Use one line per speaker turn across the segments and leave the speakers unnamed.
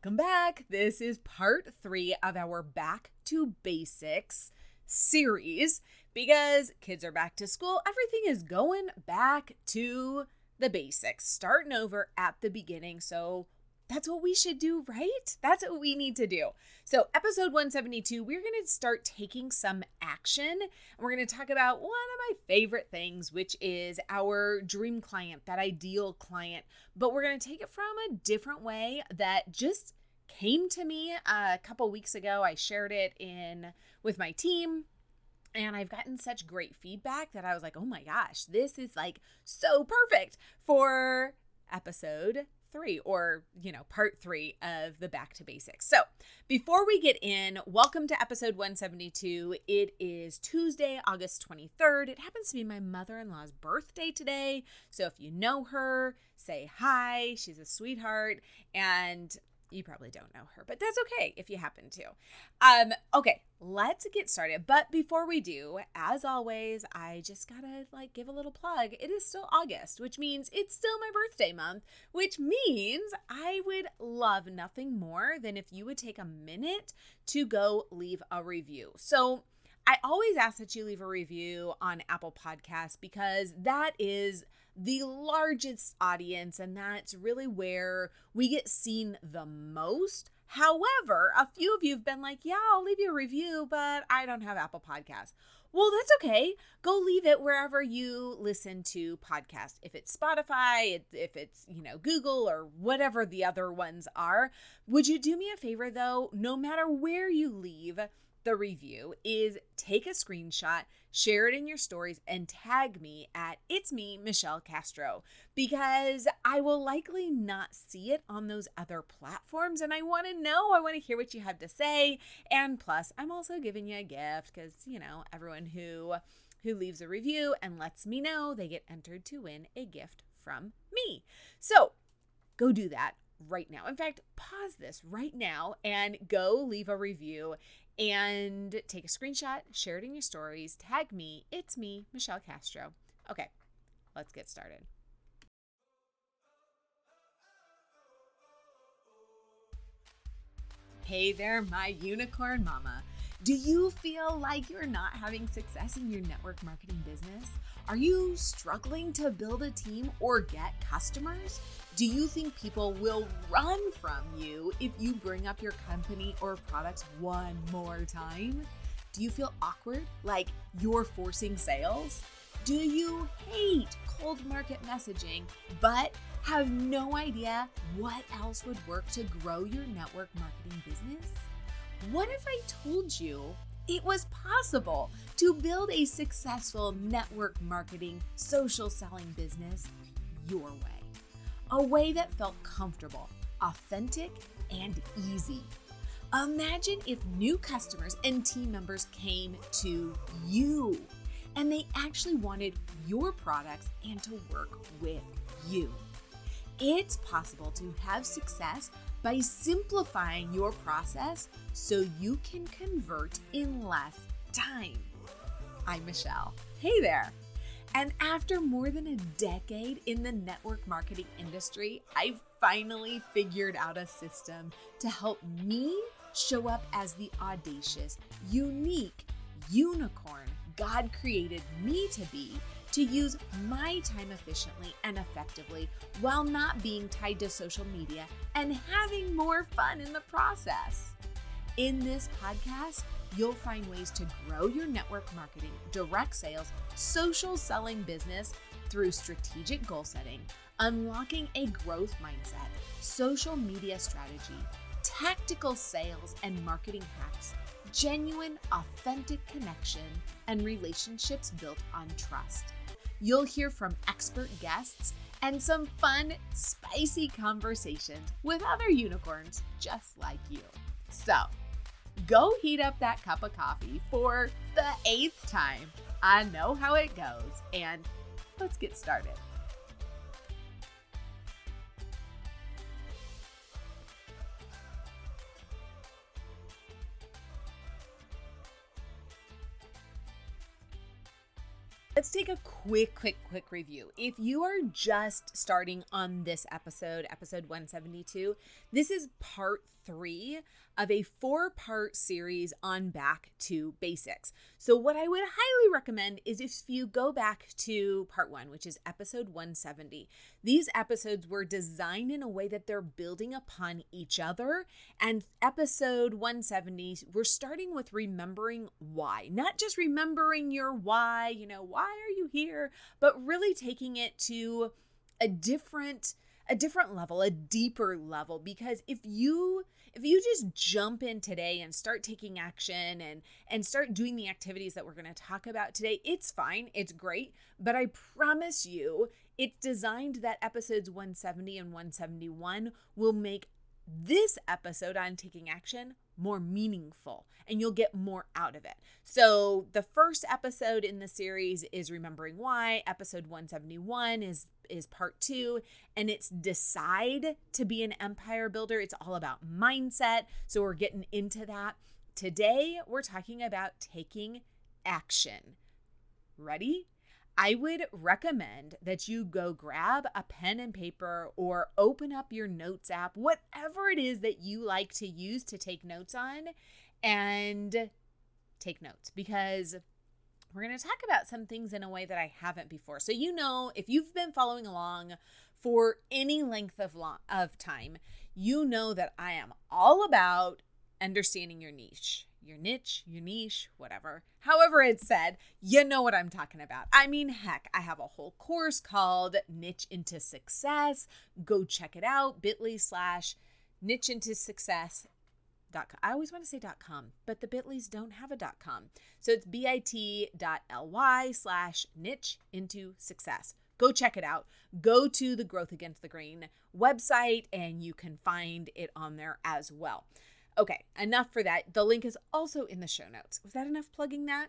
Welcome back. This is part three of our Back to Basics series because kids are back to school. Everything is going back to the basics, starting over at the beginning. So that's what we should do, right? That's what we need to do. So, episode 172, we're going to start taking some action. And we're going to talk about one of my favorite things, which is our dream client, that ideal client. But we're going to take it from a different way that just came to me a couple weeks ago. I shared it in with my team and I've gotten such great feedback that I was like, "Oh my gosh, this is like so perfect for episode three or, you know, part three of the Back to Basics. So before we get in, welcome to episode 172. It is Tuesday, August 23rd. It happens to be my mother in law's birthday today. So if you know her, say hi. She's a sweetheart. And you probably don't know her, but that's okay if you happen to. Um, okay, let's get started. But before we do, as always, I just gotta like give a little plug. It is still August, which means it's still my birthday month, which means I would love nothing more than if you would take a minute to go leave a review. So I always ask that you leave a review on Apple Podcasts because that is the largest audience, and that's really where we get seen the most. However, a few of you have been like, Yeah, I'll leave you a review, but I don't have Apple Podcasts. Well, that's okay. Go leave it wherever you listen to podcasts. If it's Spotify, if it's, you know, Google or whatever the other ones are. Would you do me a favor though? No matter where you leave, the review is take a screenshot, share it in your stories, and tag me at It's Me, Michelle Castro, because I will likely not see it on those other platforms. And I want to know, I want to hear what you have to say. And plus, I'm also giving you a gift because, you know, everyone who who leaves a review and lets me know they get entered to win a gift from me. So go do that right now. In fact, pause this right now and go leave a review and take a screenshot, share it in your stories, tag me. It's me, Michelle Castro. Okay, let's get started. Hey there, my unicorn mama. Do you feel like you're not having success in your network marketing business? Are you struggling to build a team or get customers? Do you think people will run from you if you bring up your company or products one more time? Do you feel awkward, like you're forcing sales? Do you hate cold market messaging, but have no idea what else would work to grow your network marketing business? What if I told you it was possible to build a successful network marketing, social selling business your way. A way that felt comfortable, authentic, and easy. Imagine if new customers and team members came to you and they actually wanted your products and to work with you. It's possible to have success by simplifying your process so you can convert in less time. I'm Michelle. Hey there. And after more than a decade in the network marketing industry, I've finally figured out a system to help me show up as the audacious, unique unicorn God created me to be to use my time efficiently and effectively while not being tied to social media and having more fun in the process. In this podcast, you'll find ways to grow your network marketing, direct sales, social selling business through strategic goal setting, unlocking a growth mindset, social media strategy, tactical sales and marketing hacks, genuine, authentic connection, and relationships built on trust. You'll hear from expert guests and some fun, spicy conversations with other unicorns just like you. So, go heat up that cup of coffee for the eighth time. I know how it goes, and let's get started. Let's take a quick, quick, quick review. If you are just starting on this episode, episode 172, this is part three of a four part series on back to basics. So, what I would highly recommend is if you go back to part one, which is episode 170, these episodes were designed in a way that they're building upon each other. And episode 170, we're starting with remembering why, not just remembering your why, you know, why are you here, but really taking it to a different a different level, a deeper level. Because if you if you just jump in today and start taking action and and start doing the activities that we're going to talk about today, it's fine, it's great, but I promise you it's designed that episodes 170 and 171 will make this episode on taking action more meaningful and you'll get more out of it. So, the first episode in the series is remembering why, episode 171 is is part 2 and it's decide to be an empire builder. It's all about mindset. So, we're getting into that. Today, we're talking about taking action. Ready? I would recommend that you go grab a pen and paper or open up your notes app, whatever it is that you like to use to take notes on, and take notes because we're going to talk about some things in a way that I haven't before. So, you know, if you've been following along for any length of, long, of time, you know that I am all about understanding your niche your niche, your niche, whatever. However, it's said, you know what I'm talking about. I mean, heck, I have a whole course called Niche into Success. Go check it out bit.ly slash niche into success. I always want to say dot .com, but the bit.lys don't have a dot .com. So it's bit.ly slash niche into success. Go check it out. Go to the Growth Against the Grain website and you can find it on there as well. Okay, enough for that. The link is also in the show notes. Was that enough plugging that?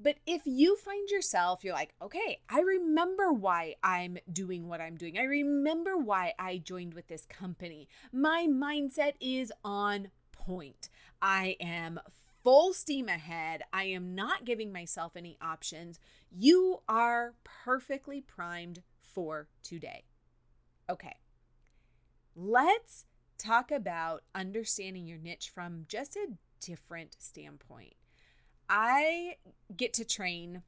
But if you find yourself, you're like, okay, I remember why I'm doing what I'm doing. I remember why I joined with this company. My mindset is on point. I am full steam ahead. I am not giving myself any options. You are perfectly primed for today. Okay, let's talk about understanding your niche from just a different standpoint. I get to train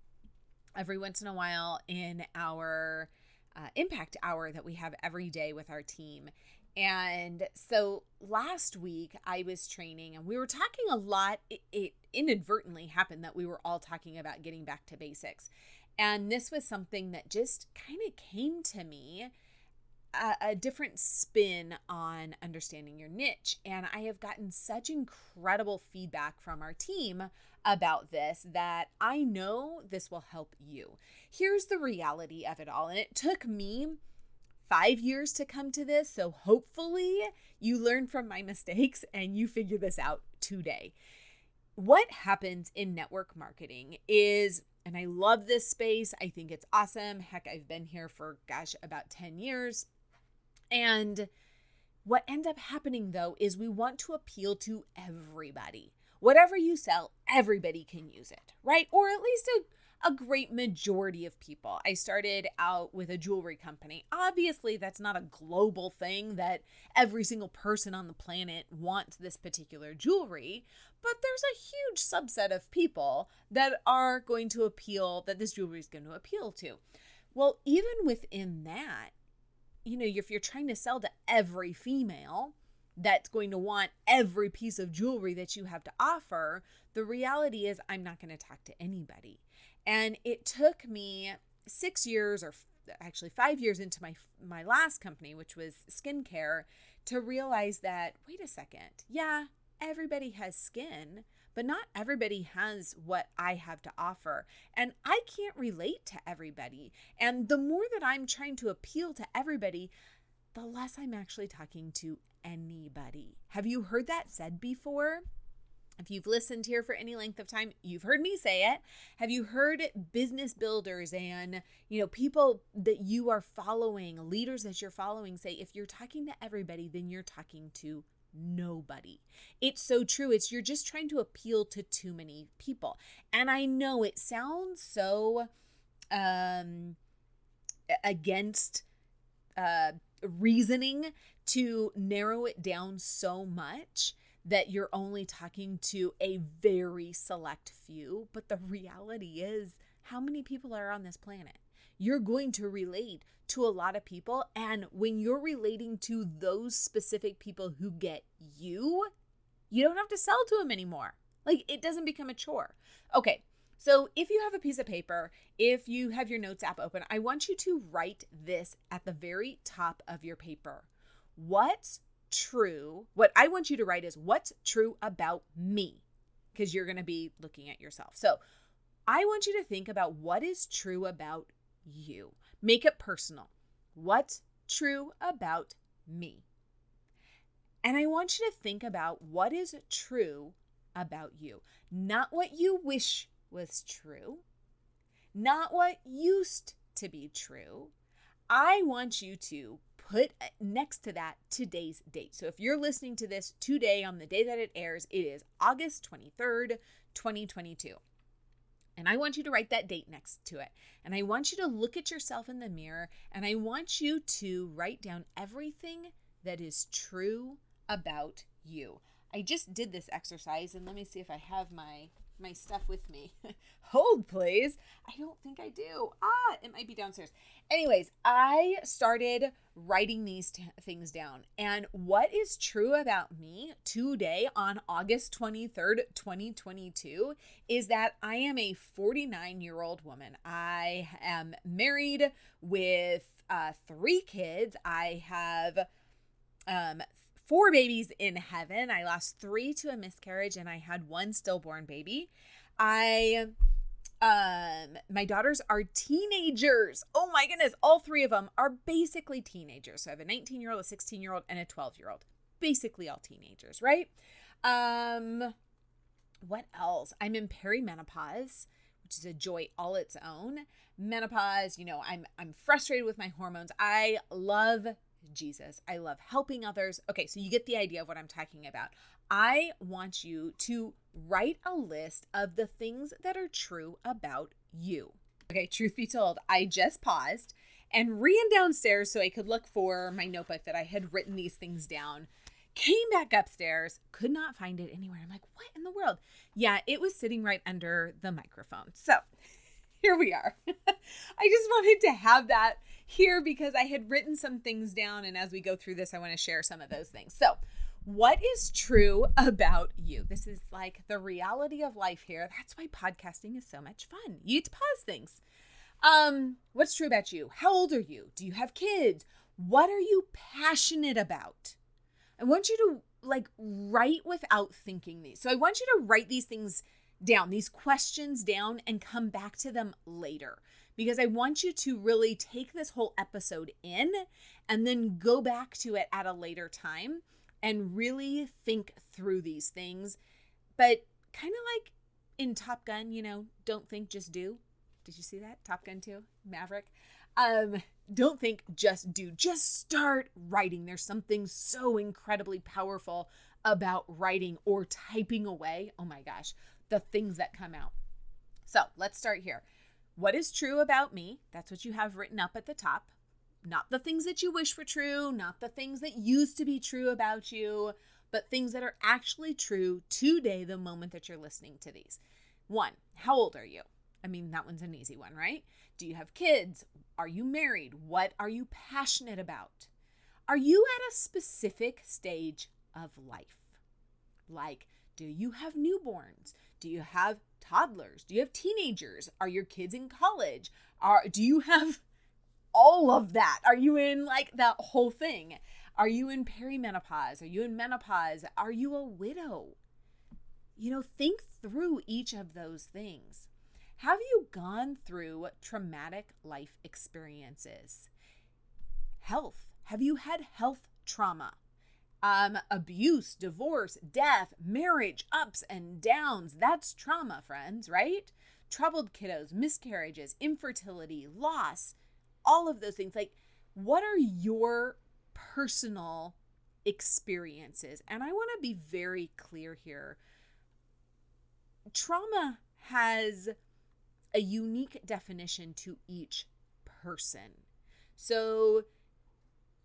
every once in a while in our uh, impact hour that we have every day with our team. And so last week I was training and we were talking a lot. It, it inadvertently happened that we were all talking about getting back to basics. And this was something that just kind of came to me a, a, different spin on understanding your niche. And I have gotten such incredible feedback from our team about this that I know this will help you. Here's the reality of it all. And it took me five years to come to this. So hopefully you learn from my mistakes and you figure this out today. What happens in network marketing is and I love this space. I think it's awesome. Heck, I've been here for, gosh, about 10 years. And what ends up happening though is we want to appeal to everybody. Whatever you sell, everybody can use it, right? Or at least a, a great majority of people. I started out with a jewelry company. Obviously, that's not a global thing that every single person on the planet wants this particular jewelry, but there's a huge subset of people that are going to appeal, that this jewelry is going to appeal to. Well, even within that, you know, if you're trying to sell to every female that's going to want every piece of jewelry that you have to offer, the reality is I'm not going to talk to anybody. And it took me 6 years or actually 5 years into my my last company, which was skincare, to realize that wait a second. Yeah, everybody has skin, but not everybody has what I have to offer. And I can't relate to everybody. And the more that I'm trying to appeal to everybody, the less I'm actually talking to anybody. Have you heard that said before? If you've listened here for any length of time, you've heard me say it. Have you heard business builders and, you know, people that you are following, leaders that you're following say if you're talking to everybody, then you're talking to nobody. It's so true. It's you're just trying to appeal to too many people. And I know it sounds so um, against uh, reasoning to narrow it down so much that you're only talking to a very select few. But the reality is, how many people are on this planet? You're going to relate to a lot of people. And when you're relating to those specific people who get you, you don't have to sell to them anymore. Like it doesn't become a chore. Okay, so if you have a piece of paper, if you have your notes app open, I want you to write this at the very top of your paper. What's true? What I want you to write is what's true about me, because you're going to be looking at yourself. So I want you to think about what is true about you. Make it personal. What's true about me? And I want you to think about what is true about you, not what you wish was true, not what used to be true. I want you to put next to that today's date. So if you're listening to this today on the day that it airs, it is August 23rd, 2022. And I want you to write that date next to it. And I want you to look at yourself in the mirror and I want you to write down everything that is true about you. I just did this exercise and let me see if I have my my stuff with me. Hold, please. I don't think I do. Ah, it might be downstairs. Anyways, I started writing these t- things down. And what is true about me today on August 23rd, 2022, is that I am a 49 year old woman. I am married with uh, three kids. I have um, four babies in heaven. I lost three to a miscarriage and I had one stillborn baby. I um my daughters are teenagers. Oh my goodness, all three of them are basically teenagers. So I have a 19-year-old, a 16-year-old and a 12-year-old. Basically all teenagers, right? Um what else? I'm in perimenopause, which is a joy all its own. Menopause, you know, I'm I'm frustrated with my hormones. I love Jesus. I love helping others. Okay, so you get the idea of what I'm talking about. I want you to write a list of the things that are true about you. Okay, truth be told, I just paused and ran downstairs so I could look for my notebook that I had written these things down. Came back upstairs, could not find it anywhere. I'm like, what in the world? Yeah, it was sitting right under the microphone. So here we are. I just wanted to have that here because I had written some things down. And as we go through this, I want to share some of those things. So, what is true about you? This is like the reality of life here. That's why podcasting is so much fun. You get to pause things. Um, what's true about you? How old are you? Do you have kids? What are you passionate about? I want you to like write without thinking these. So I want you to write these things down, these questions down, and come back to them later because I want you to really take this whole episode in and then go back to it at a later time and really think through these things. But kind of like in Top Gun, you know, don't think, just do. Did you see that? Top Gun 2, Maverick. Um, don't think, just do. Just start writing. There's something so incredibly powerful about writing or typing away. Oh my gosh, the things that come out. So let's start here. What is true about me? That's what you have written up at the top not the things that you wish were true, not the things that used to be true about you, but things that are actually true today, the moment that you're listening to these. One, how old are you? I mean, that one's an easy one, right? Do you have kids? Are you married? What are you passionate about? Are you at a specific stage of life? Like, do you have newborns? Do you have toddlers? Do you have teenagers? Are your kids in college? Are do you have all of that? Are you in like that whole thing? Are you in perimenopause? Are you in menopause? Are you a widow? You know, think through each of those things. Have you gone through traumatic life experiences? Health. Have you had health trauma? Um, abuse, divorce, death, marriage, ups and downs. That's trauma, friends, right? Troubled kiddos, miscarriages, infertility, loss, all of those things. Like, what are your personal experiences? And I want to be very clear here. Trauma has a unique definition to each person. So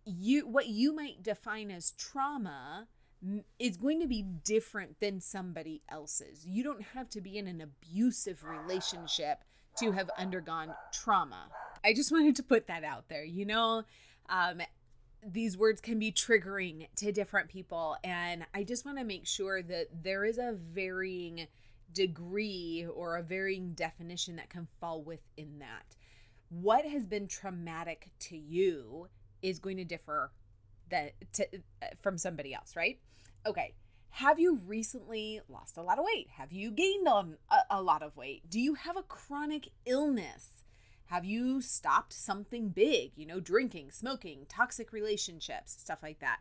you what you might define as trauma is going to be different than somebody else's. You don't have to be in an abusive relationship to have undergone trauma. I just wanted to put that out there. You know, um, these words can be triggering to different people. And I just want to make sure that there is a varying degree or a varying definition that can fall within that. What has been traumatic to you is going to differ that to, from somebody else, right? Okay. Have you recently lost a lot of weight? Have you gained on a, a lot of weight? Do you have a chronic illness? Have you stopped something big, you know, drinking, smoking, toxic relationships, stuff like that?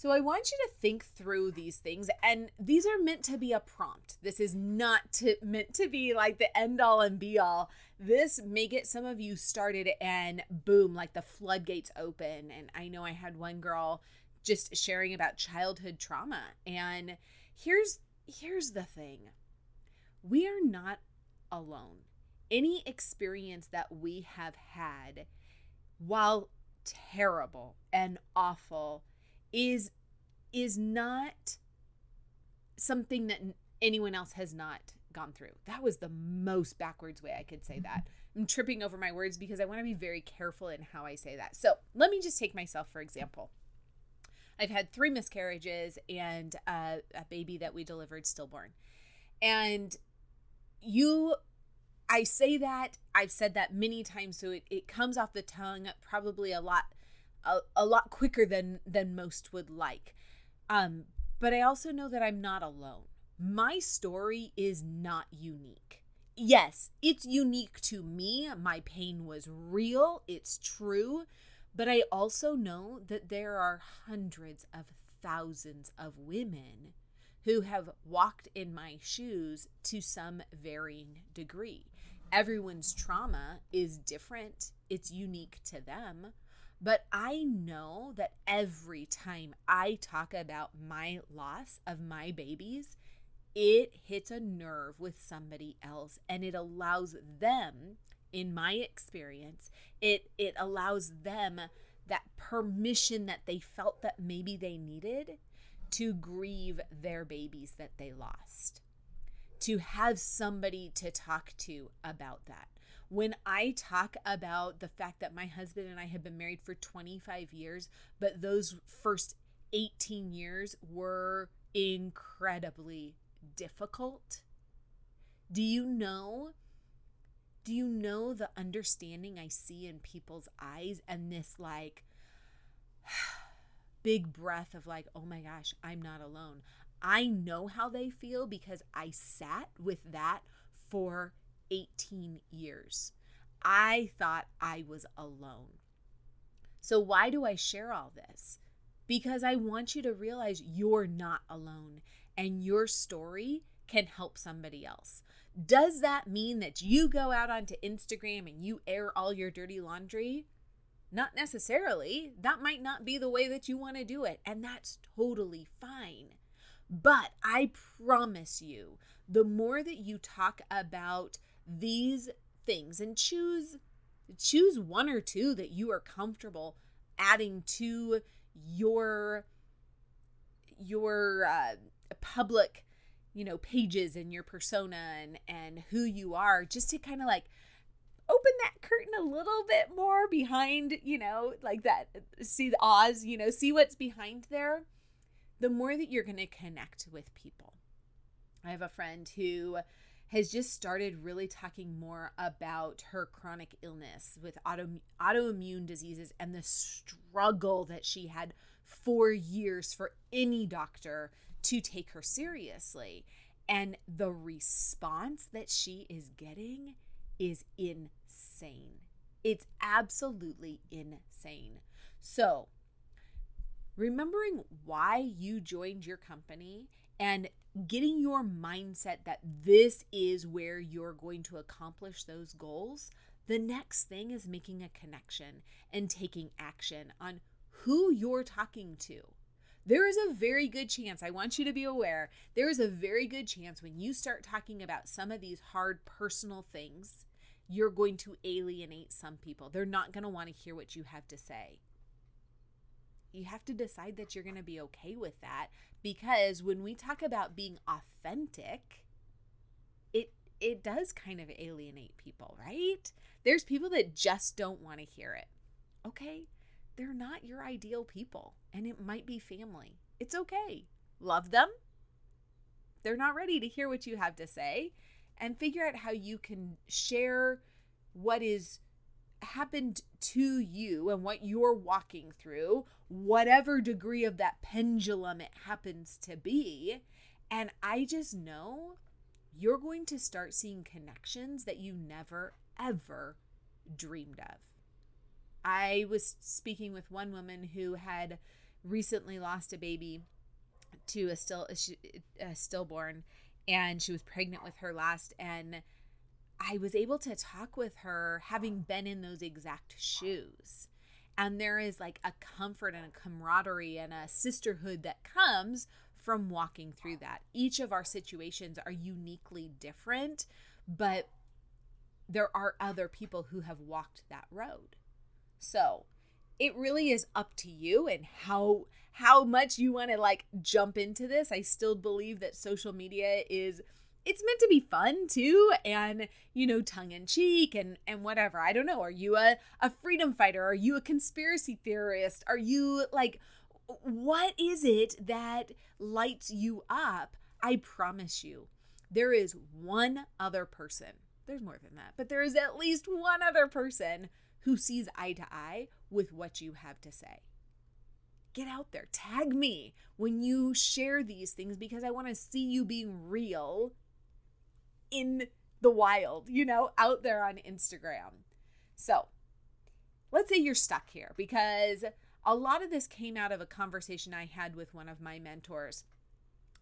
So I want you to think through these things and these are meant to be a prompt. This is not to, meant to be like the end all and be all. This may get some of you started and boom, like the floodgates open. And I know I had one girl just sharing about childhood trauma and here's here's the thing. We are not alone any experience that we have had, while terrible and awful, is is not something that anyone else has not gone through. That was the most backwards way I could say that. Mm-hmm. I'm tripping over my words because I want to be very careful in how I say that. So let me just take myself for example. I've had three miscarriages and uh, a baby that we delivered stillborn. And you I say that, I've said that many times, so it, it comes off the tongue probably a lot a, a lot quicker than than most would like. Um, but I also know that I'm not alone. My story is not unique. Yes, it's unique to me. My pain was real, it's true. But I also know that there are hundreds of thousands of women who have walked in my shoes to some varying degree everyone's trauma is different, it's unique to them. But I know that every time I talk about my loss of my babies, it hits a nerve with somebody else and it allows them in my experience it it allows them that permission that they felt that maybe they needed to grieve their babies that they lost to have somebody to talk to about that. When I talk about the fact that my husband and I have been married for 25 years, but those first 18 years were incredibly difficult, do you know? Do you know the understanding I see in people's eyes and this like big breath of like, oh my gosh, I'm not alone. I know how they feel because I sat with that for 18 years. I thought I was alone. So, why do I share all this? Because I want you to realize you're not alone and your story can help somebody else. Does that mean that you go out onto Instagram and you air all your dirty laundry? Not necessarily. That might not be the way that you want to do it, and that's totally fine. But I promise you, the more that you talk about these things and choose choose one or two that you are comfortable adding to your your uh, public you know pages and your persona and and who you are just to kind of like open that curtain a little bit more behind you know like that see the Oz you know see what's behind there the more that you're going to connect with people. I have a friend who has just started really talking more about her chronic illness with auto, autoimmune diseases and the struggle that she had for years for any doctor to take her seriously. And the response that she is getting is insane. It's absolutely insane. So, remembering why you joined your company and getting your mindset that this is where you're going to accomplish those goals, the next thing is making a connection and taking action on who you're talking to. there is a very good chance, I want you to be aware, there is a very good chance when you start talking about some of these hard personal things, you're going to alienate some people. They're not going to want to hear what you have to say. You have to decide that you're going to be okay with that because when we talk about being authentic, it it does kind of alienate people, right? There's people that just don't want to hear it. Okay? they're not your ideal people and it might be family. It's okay. Love them. They're not ready to hear what you have to say and figure out how you can share what is happened to you and what you're walking through, whatever degree of that pendulum it happens to be. And I just know you're going to start seeing connections that you never, ever dreamed of. I was speaking with one woman who had recently lost a baby to a still a stillborn and she was pregnant with her last and I was able to talk with her having been in those exact shoes. And there is like a comfort and a camaraderie and a sisterhood that comes from walking through that. Each of our situations are uniquely different, but there are other people who have walked that road. So it really is up to you and how how much you want to like jump into this. I still believe that social media is it's meant to be fun too and you know tongue in cheek and and whatever. I don't know. Are you a, a freedom fighter? Are you a conspiracy theorist? Are you like what is it that lights you up? I promise you there is one other person there's more than that but there is at least one other person who sees eye to eye with what you have to say. Get out there, tag me when you share these things because I want to see you being real in the wild, you know, out there on Instagram. So let's say you're stuck here because a lot of this came out of a conversation I had with one of my mentors.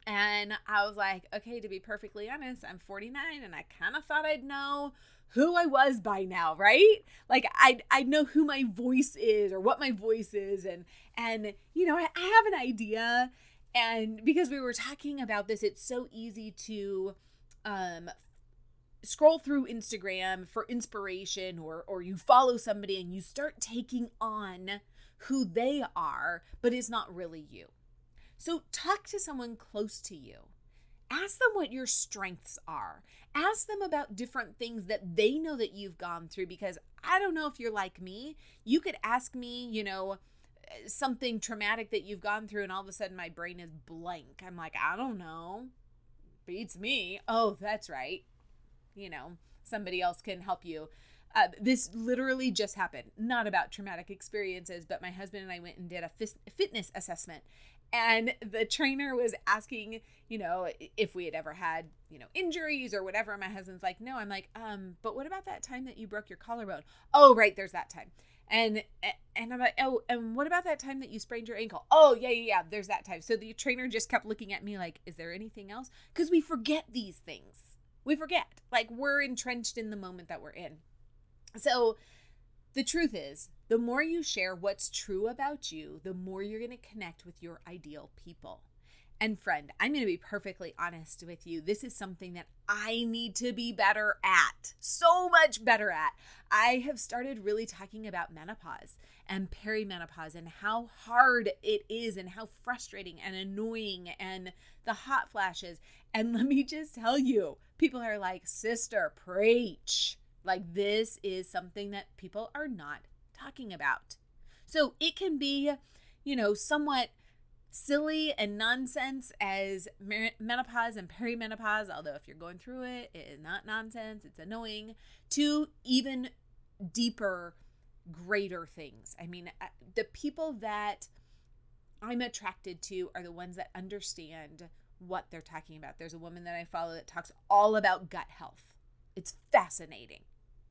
And I was like, okay, to be perfectly honest, I'm 49 and I kind of thought I'd know who I was by now, right? Like I I know who my voice is or what my voice is and and you know, I, I have an idea and because we were talking about this, it's so easy to um scroll through Instagram for inspiration or or you follow somebody and you start taking on who they are, but it's not really you. So talk to someone close to you ask them what your strengths are. Ask them about different things that they know that you've gone through because I don't know if you're like me. You could ask me, you know, something traumatic that you've gone through, and all of a sudden my brain is blank. I'm like, I don't know. Beats me. Oh, that's right. You know, somebody else can help you. Uh, this literally just happened. Not about traumatic experiences, but my husband and I went and did a fitness assessment and the trainer was asking you know if we had ever had you know injuries or whatever my husband's like no i'm like um but what about that time that you broke your collarbone oh right there's that time and and i'm like oh and what about that time that you sprained your ankle? Oh yeah yeah yeah there's that time. So the trainer just kept looking at me like is there anything else? Because we forget these things. We forget. Like we're entrenched in the moment that we're in. So the truth is the more you share what's true about you, the more you're going to connect with your ideal people. And friend, I'm going to be perfectly honest with you. This is something that I need to be better at, so much better at. I have started really talking about menopause and perimenopause and how hard it is and how frustrating and annoying and the hot flashes. And let me just tell you, people are like, sister, preach. Like, this is something that people are not talking about. So it can be, you know, somewhat silly and nonsense as menopause and perimenopause, although if you're going through it, it is not nonsense, it's annoying, to even deeper, greater things. I mean, uh, the people that I'm attracted to are the ones that understand what they're talking about. There's a woman that I follow that talks all about gut health. It's fascinating.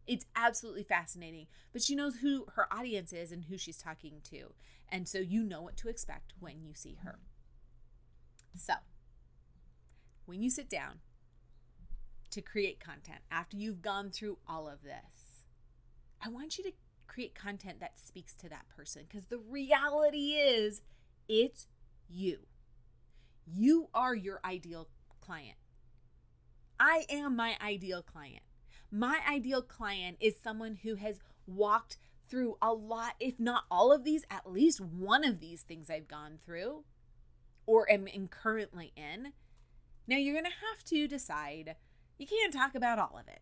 It's absolutely fascinating. But she knows who her audience is and who she's talking to. And so you know what to expect when you see her. So, when you sit down to create content after you've gone through all of this, I want you to create content that speaks to that person because the reality is it's you. You are your ideal client. I am my ideal client. My ideal client is someone who has walked through a lot, if not all of these, at least one of these things I've gone through or am in currently in. Now you're going to have to decide. You can't talk about all of it.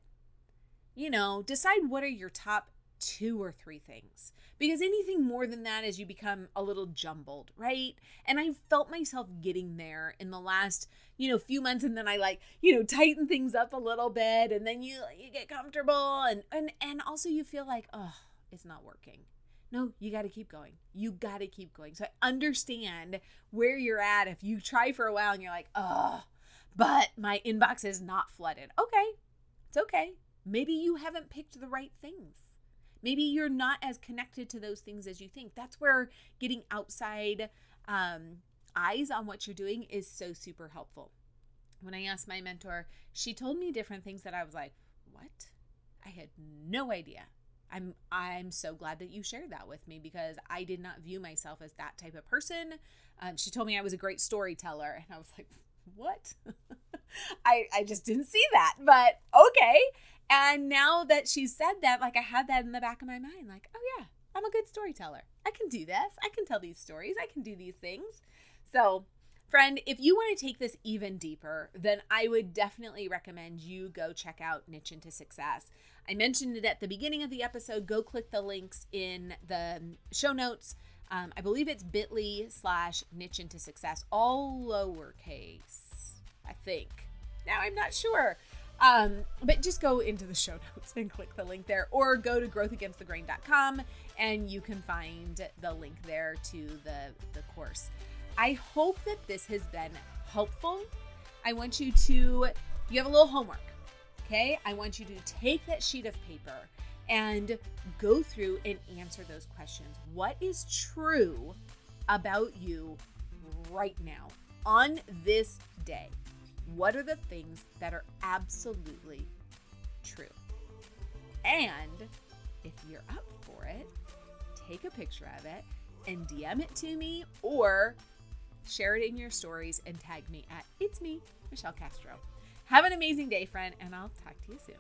You know, decide what are your top two or three things because anything more than that is you become a little jumbled, right? And I felt myself getting there in the last, you know, few months and then I like, you know, tighten things up a little bit and then you you get comfortable and and and also you feel like, "Oh, it's not working." No, you got to keep going. You got to keep going. So I understand where you're at if you try for a while and you're like, "Oh, but my inbox is not flooded." Okay. It's okay. Maybe you haven't picked the right things Maybe you're not as connected to those things as you think. That's where getting outside um, eyes on what you're doing is so super helpful. When I asked my mentor, she told me different things that I was like, "What?" I had no idea. I'm I'm so glad that you shared that with me because I did not view myself as that type of person. Um, she told me I was a great storyteller, and I was like, "What?" I I just didn't see that, but okay. And now that she said that, like I had that in the back of my mind, like, oh yeah, I'm a good storyteller. I can do this. I can tell these stories. I can do these things. So, friend, if you want to take this even deeper, then I would definitely recommend you go check out Niche into Success. I mentioned it at the beginning of the episode. Go click the links in the show notes. Um, I believe it's bit.ly slash niche into success, all lowercase, I think. Now I'm not sure. Um, but just go into the show notes and click the link there, or go to growthagainstthegrain.com and you can find the link there to the, the course. I hope that this has been helpful. I want you to, you have a little homework, okay? I want you to take that sheet of paper and go through and answer those questions. What is true about you right now on this day? What are the things that are absolutely true? And if you're up for it, take a picture of it and DM it to me or share it in your stories and tag me at It's Me, Michelle Castro. Have an amazing day, friend, and I'll talk to you soon.